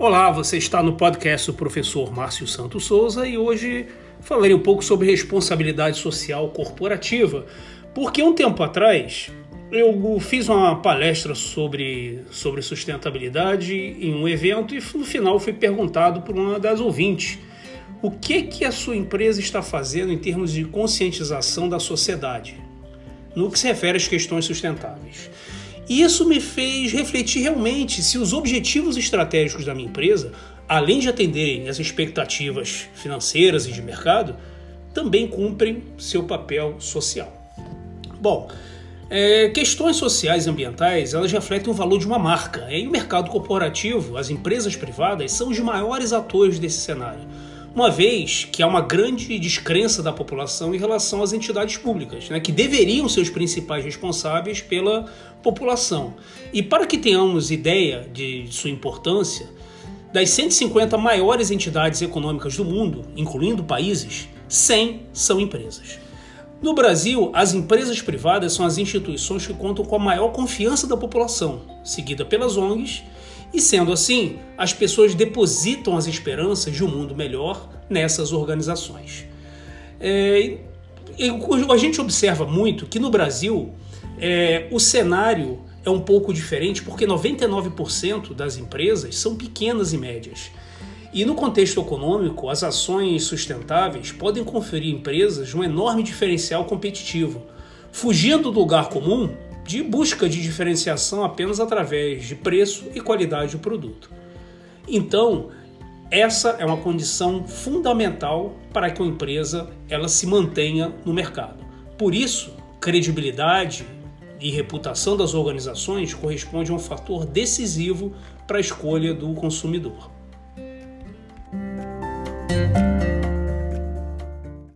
Olá, você está no podcast do professor Márcio Santos Souza e hoje falarei um pouco sobre responsabilidade social corporativa, porque um tempo atrás eu fiz uma palestra sobre, sobre sustentabilidade em um evento e no final fui perguntado por uma das ouvintes o que, que a sua empresa está fazendo em termos de conscientização da sociedade no que se refere às questões sustentáveis. E isso me fez refletir realmente se os objetivos estratégicos da minha empresa, além de atenderem as expectativas financeiras e de mercado, também cumprem seu papel social. Bom, é, questões sociais e ambientais elas refletem o valor de uma marca. E o mercado corporativo, as empresas privadas, são os maiores atores desse cenário uma vez que há uma grande descrença da população em relação às entidades públicas, né, que deveriam ser os principais responsáveis pela população. E para que tenhamos ideia de sua importância, das 150 maiores entidades econômicas do mundo, incluindo países, 100 são empresas. No Brasil, as empresas privadas são as instituições que contam com a maior confiança da população, seguida pelas ONGs e sendo assim, as pessoas depositam as esperanças de um mundo melhor nessas organizações. É, a gente observa muito que no Brasil é, o cenário é um pouco diferente porque 99% das empresas são pequenas e médias. E no contexto econômico, as ações sustentáveis podem conferir empresas um enorme diferencial competitivo, fugindo do lugar comum de busca de diferenciação apenas através de preço e qualidade do produto. Então, essa é uma condição fundamental para que uma empresa ela se mantenha no mercado. Por isso, credibilidade e reputação das organizações corresponde a um fator decisivo para a escolha do consumidor.